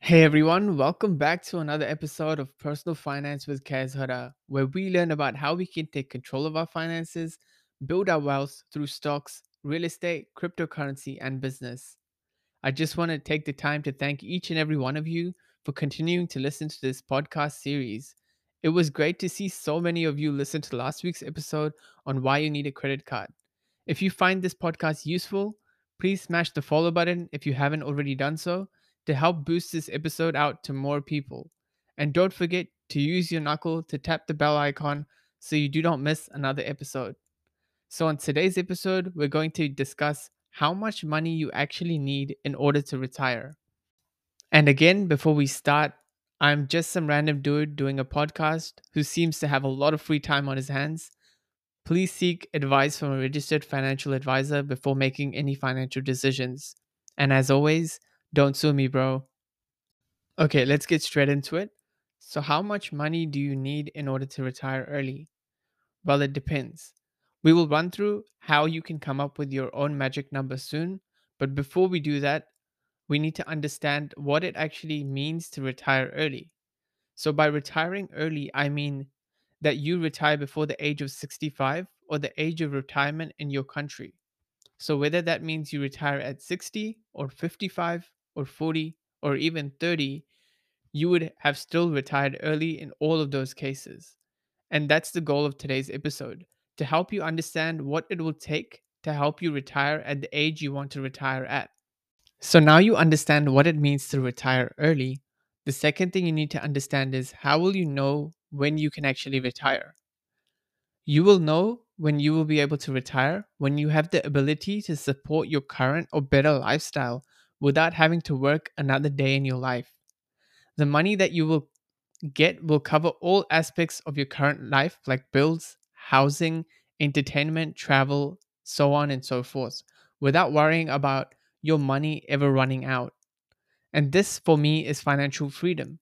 Hey everyone, welcome back to another episode of Personal Finance with Kaz Hara, where we learn about how we can take control of our finances, build our wealth through stocks, real estate, cryptocurrency, and business. I just want to take the time to thank each and every one of you for continuing to listen to this podcast series. It was great to see so many of you listen to last week's episode on why you need a credit card. If you find this podcast useful, please smash the follow button if you haven't already done so to help boost this episode out to more people. And don't forget to use your knuckle to tap the bell icon so you do not miss another episode. So, on today's episode, we're going to discuss how much money you actually need in order to retire. And again, before we start, I'm just some random dude doing a podcast who seems to have a lot of free time on his hands. Please seek advice from a registered financial advisor before making any financial decisions. And as always, don't sue me, bro. Okay, let's get straight into it. So, how much money do you need in order to retire early? Well, it depends. We will run through how you can come up with your own magic number soon, but before we do that, we need to understand what it actually means to retire early. So, by retiring early, I mean that you retire before the age of 65 or the age of retirement in your country. So, whether that means you retire at 60 or 55 or 40 or even 30, you would have still retired early in all of those cases. And that's the goal of today's episode to help you understand what it will take to help you retire at the age you want to retire at. So now you understand what it means to retire early. The second thing you need to understand is how will you know when you can actually retire? You will know when you will be able to retire when you have the ability to support your current or better lifestyle without having to work another day in your life. The money that you will get will cover all aspects of your current life, like bills, housing, entertainment, travel, so on and so forth, without worrying about your money ever running out. And this, for me, is financial freedom.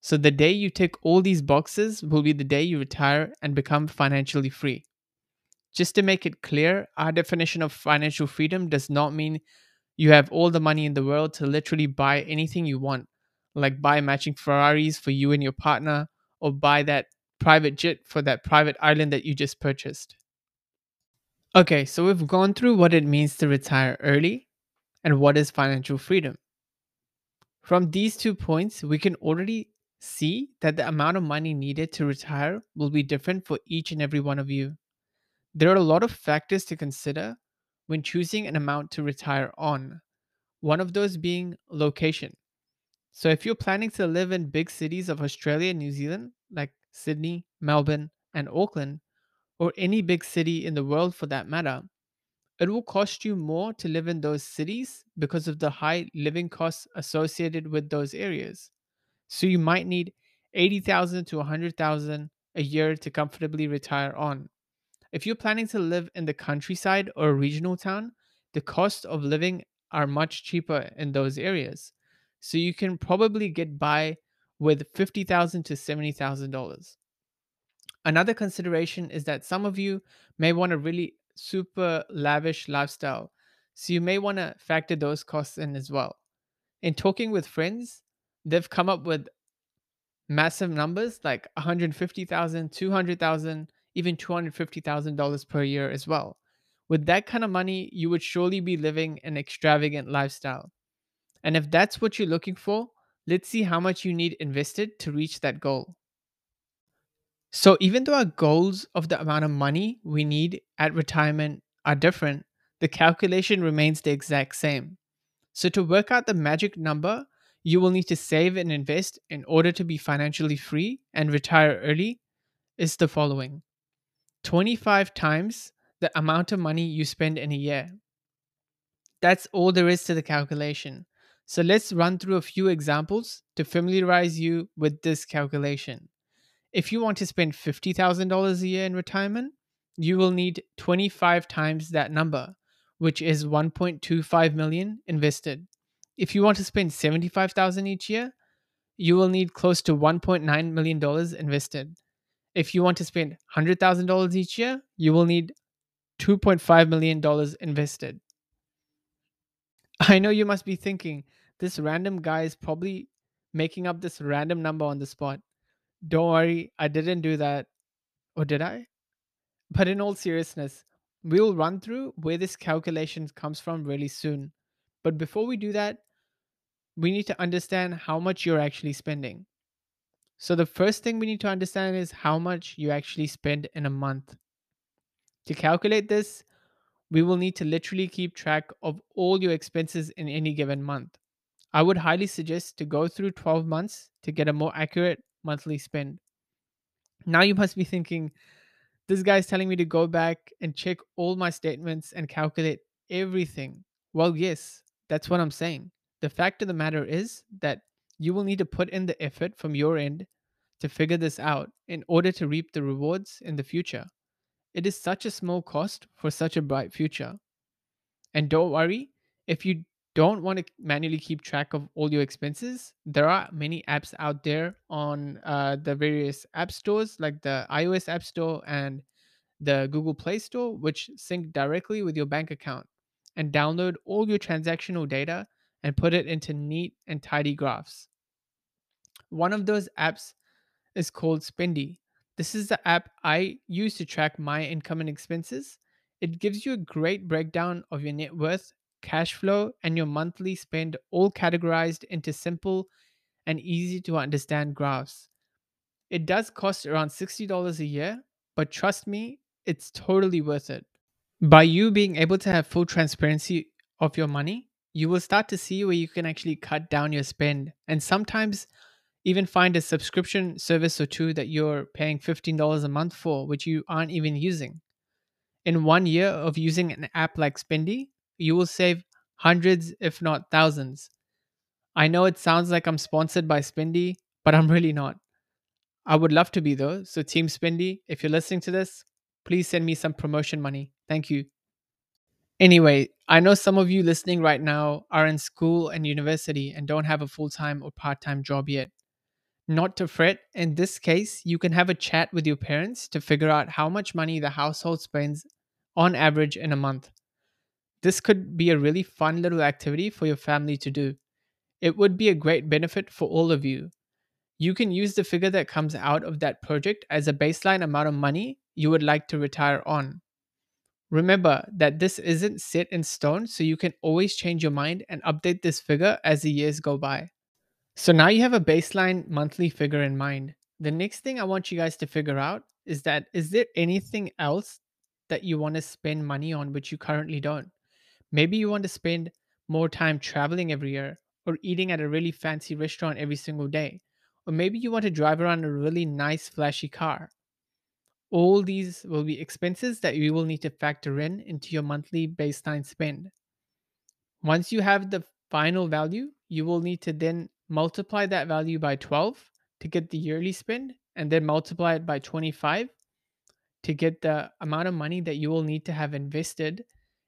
So the day you tick all these boxes will be the day you retire and become financially free. Just to make it clear, our definition of financial freedom does not mean you have all the money in the world to literally buy anything you want, like buy matching Ferraris for you and your partner, or buy that private jet for that private island that you just purchased. Okay, so we've gone through what it means to retire early and what is financial freedom. From these two points, we can already see that the amount of money needed to retire will be different for each and every one of you. There are a lot of factors to consider when choosing an amount to retire on, one of those being location. So, if you're planning to live in big cities of Australia and New Zealand, like Sydney, Melbourne, and Auckland, or any big city in the world for that matter, it will cost you more to live in those cities because of the high living costs associated with those areas. So you might need 80,000 to 100,000 a year to comfortably retire on. If you're planning to live in the countryside or a regional town, the cost of living are much cheaper in those areas. So you can probably get by with 50,000 to 70,000 dollars. Another consideration is that some of you may want a really super lavish lifestyle. So you may want to factor those costs in as well. In talking with friends, they've come up with massive numbers like 150,000, 200,000, even $250,000 per year as well. With that kind of money, you would surely be living an extravagant lifestyle. And if that's what you're looking for, let's see how much you need invested to reach that goal. So, even though our goals of the amount of money we need at retirement are different, the calculation remains the exact same. So, to work out the magic number, you will need to save and invest in order to be financially free and retire early is the following 25 times the amount of money you spend in a year. That's all there is to the calculation. So let's run through a few examples to familiarize you with this calculation. If you want to spend $50,000 a year in retirement, you will need 25 times that number, which is 1.25 million invested. If you want to spend 75,000 each year, you will need close to 1.9 million dollars invested. If you want to spend $100,000 each year, you will need 2.5 million dollars invested. I know you must be thinking, this random guy is probably making up this random number on the spot. Don't worry, I didn't do that. Or did I? But in all seriousness, we will run through where this calculation comes from really soon. But before we do that, we need to understand how much you're actually spending. So the first thing we need to understand is how much you actually spend in a month. To calculate this, we will need to literally keep track of all your expenses in any given month. I would highly suggest to go through 12 months to get a more accurate monthly spend. Now you must be thinking, this guy is telling me to go back and check all my statements and calculate everything. Well, yes, that's what I'm saying. The fact of the matter is that you will need to put in the effort from your end to figure this out in order to reap the rewards in the future. It is such a small cost for such a bright future. And don't worry, if you don't want to manually keep track of all your expenses, there are many apps out there on uh, the various app stores, like the iOS App Store and the Google Play Store, which sync directly with your bank account and download all your transactional data and put it into neat and tidy graphs. One of those apps is called Spendy. This is the app I use to track my income and expenses. It gives you a great breakdown of your net worth, cash flow, and your monthly spend, all categorized into simple and easy to understand graphs. It does cost around $60 a year, but trust me, it's totally worth it. By you being able to have full transparency of your money, you will start to see where you can actually cut down your spend. And sometimes even find a subscription service or two that you're paying $15 a month for, which you aren't even using. In one year of using an app like Spendy, you will save hundreds, if not thousands. I know it sounds like I'm sponsored by Spendy, but I'm really not. I would love to be though. So, Team Spendy, if you're listening to this, please send me some promotion money. Thank you. Anyway, I know some of you listening right now are in school and university and don't have a full time or part time job yet. Not to fret, in this case, you can have a chat with your parents to figure out how much money the household spends on average in a month. This could be a really fun little activity for your family to do. It would be a great benefit for all of you. You can use the figure that comes out of that project as a baseline amount of money you would like to retire on. Remember that this isn't set in stone, so you can always change your mind and update this figure as the years go by. So now you have a baseline monthly figure in mind. The next thing I want you guys to figure out is that is there anything else that you want to spend money on which you currently don't? Maybe you want to spend more time traveling every year or eating at a really fancy restaurant every single day. Or maybe you want to drive around a really nice flashy car. All these will be expenses that you will need to factor in into your monthly baseline spend. Once you have the final value, you will need to then multiply that value by 12 to get the yearly spend, and then multiply it by 25 to get the amount of money that you will need to have invested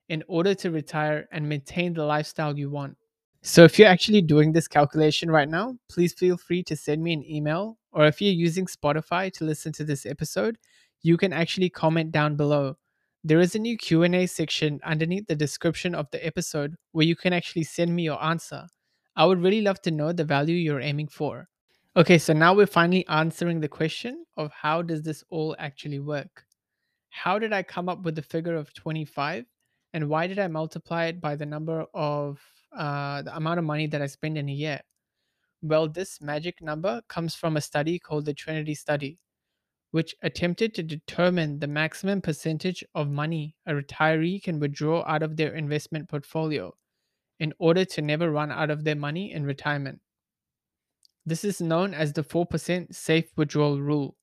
in order to retire and maintain the lifestyle you want. So, if you're actually doing this calculation right now, please feel free to send me an email, or if you're using Spotify to listen to this episode, you can actually comment down below. There is a new Q&A section underneath the description of the episode where you can actually send me your answer. I would really love to know the value you're aiming for. Okay, so now we're finally answering the question of how does this all actually work? How did I come up with the figure of 25 and why did I multiply it by the number of uh, the amount of money that I spend in a year? Well, this magic number comes from a study called the Trinity Study, which attempted to determine the maximum percentage of money a retiree can withdraw out of their investment portfolio in order to never run out of their money in retirement. This is known as the 4% safe withdrawal rule.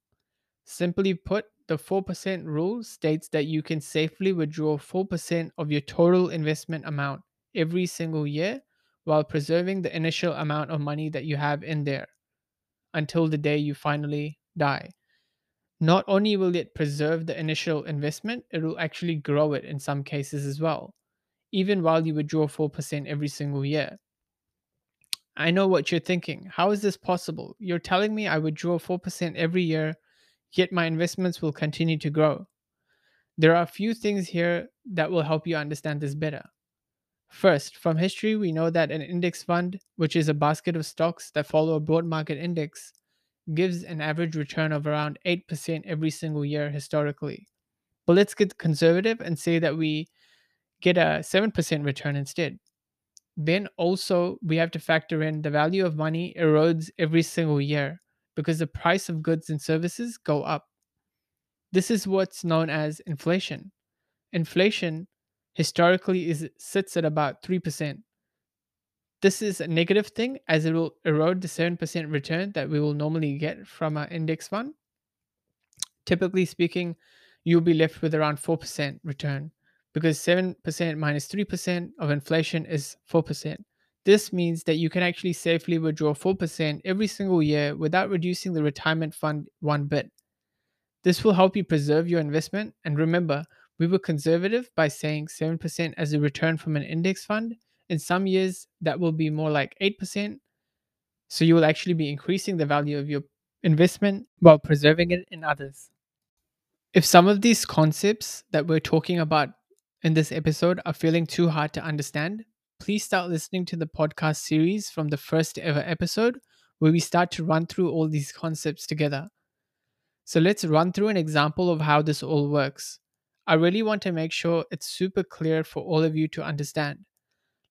Simply put, the 4% rule states that you can safely withdraw 4% of your total investment amount every single year while preserving the initial amount of money that you have in there until the day you finally die. Not only will it preserve the initial investment, it will actually grow it in some cases as well even while you withdraw 4% every single year. I know what you're thinking. How is this possible? You're telling me I withdraw 4% every year, yet my investments will continue to grow. There are a few things here that will help you understand this better. First, from history, we know that an index fund, which is a basket of stocks that follow a broad market index, gives an average return of around 8% every single year historically. But let's get conservative and say that we get a 7% return instead. Then also, we have to factor in the value of money erodes every single year because the price of goods and services go up. This is what's known as inflation. Inflation historically is sits at about 3%. This is a negative thing as it will erode the 7% return that we will normally get from our index fund. Typically speaking, you'll be left with around 4% return because 7% minus 3% of inflation is 4%. This means that you can actually safely withdraw 4% every single year without reducing the retirement fund one bit. This will help you preserve your investment. And remember, we were conservative by saying 7% as a return from an index fund. In some years, that will be more like 8%. So you will actually be increasing the value of your investment while preserving it in others. If some of these concepts that we're talking about in this episode are feeling too hard to understand, please start listening to the podcast series from the first ever episode where we start to run through all these concepts together. So let's run through an example of how this all works. I really want to make sure it's super clear for all of you to understand.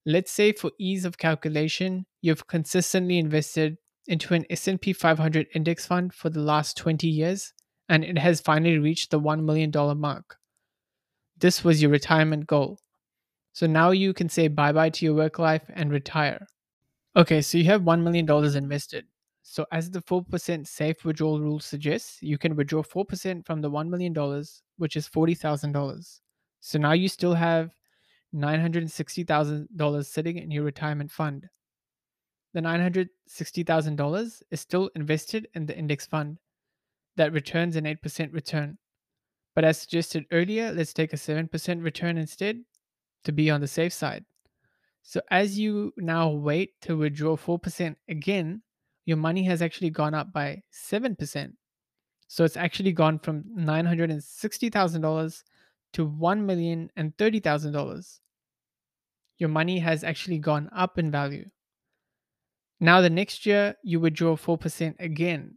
Let's say for ease of calculation, you've consistently invested into an S&P 500 index fund for the last 20 years and it has finally reached the $1 million mark. This was your retirement goal. So now you can say bye bye to your work life and retire. Okay, so you have $1 million invested. So, as the 4% safe withdrawal rule suggests, you can withdraw 4% from the $1 million, which is $40,000. So now you still have $960,000 sitting in your retirement fund. The $960,000 is still invested in the index fund that returns an 8% return. But as suggested earlier, let's take a 7% return instead to be on the safe side. So as you now wait to withdraw 4% again, your money has actually gone up by 7%. So it's actually gone from $960,000 to $1,030,000. Your money has actually gone up in value. Now, the next year, you withdraw 4% again,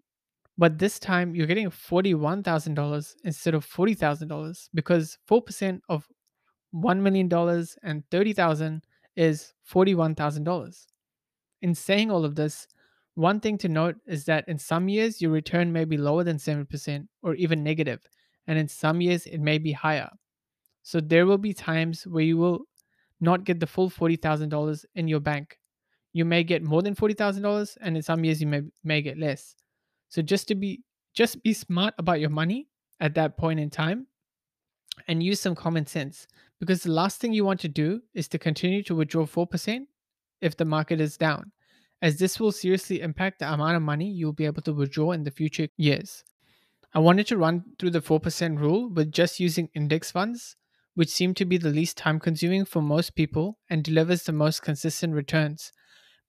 but this time you're getting $41,000 instead of $40,000 because 4% of $1 million and and 30000 is $41,000. In saying all of this, one thing to note is that in some years your return may be lower than 7% or even negative, and in some years it may be higher. So there will be times where you will not get the full $40,000 in your bank. You may get more than $40,000 and in some years you may may get less. So just to be just be smart about your money at that point in time and use some common sense because the last thing you want to do is to continue to withdraw 4% if the market is down as this will seriously impact the amount of money you'll be able to withdraw in the future years. I wanted to run through the 4% rule with just using index funds, which seem to be the least time consuming for most people and delivers the most consistent returns.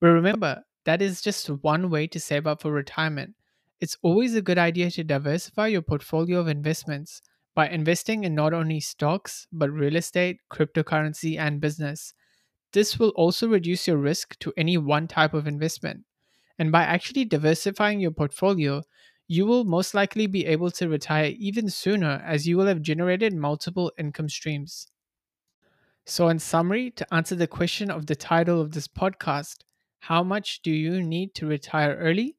But remember, that is just one way to save up for retirement. It's always a good idea to diversify your portfolio of investments by investing in not only stocks, but real estate, cryptocurrency, and business. This will also reduce your risk to any one type of investment. And by actually diversifying your portfolio, you will most likely be able to retire even sooner as you will have generated multiple income streams. So, in summary, to answer the question of the title of this podcast, how much do you need to retire early?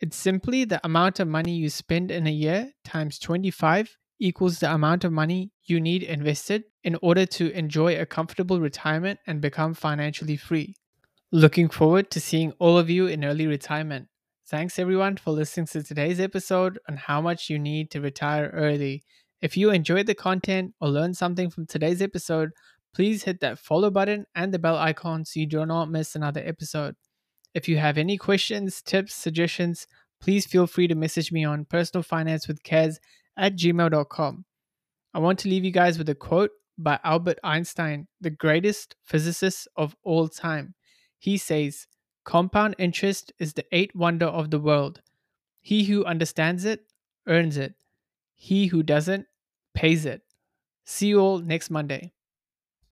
It's simply the amount of money you spend in a year times 25 equals the amount of money you need invested in order to enjoy a comfortable retirement and become financially free. Looking forward to seeing all of you in early retirement. Thanks everyone for listening to today's episode on how much you need to retire early. If you enjoyed the content or learned something from today's episode, please hit that follow button and the bell icon so you do not miss another episode. If you have any questions, tips, suggestions, please feel free to message me on personalfinancewithkez at gmail.com. I want to leave you guys with a quote by Albert Einstein, the greatest physicist of all time. He says, Compound interest is the eighth wonder of the world. He who understands it earns it. He who doesn't pays it. See you all next Monday.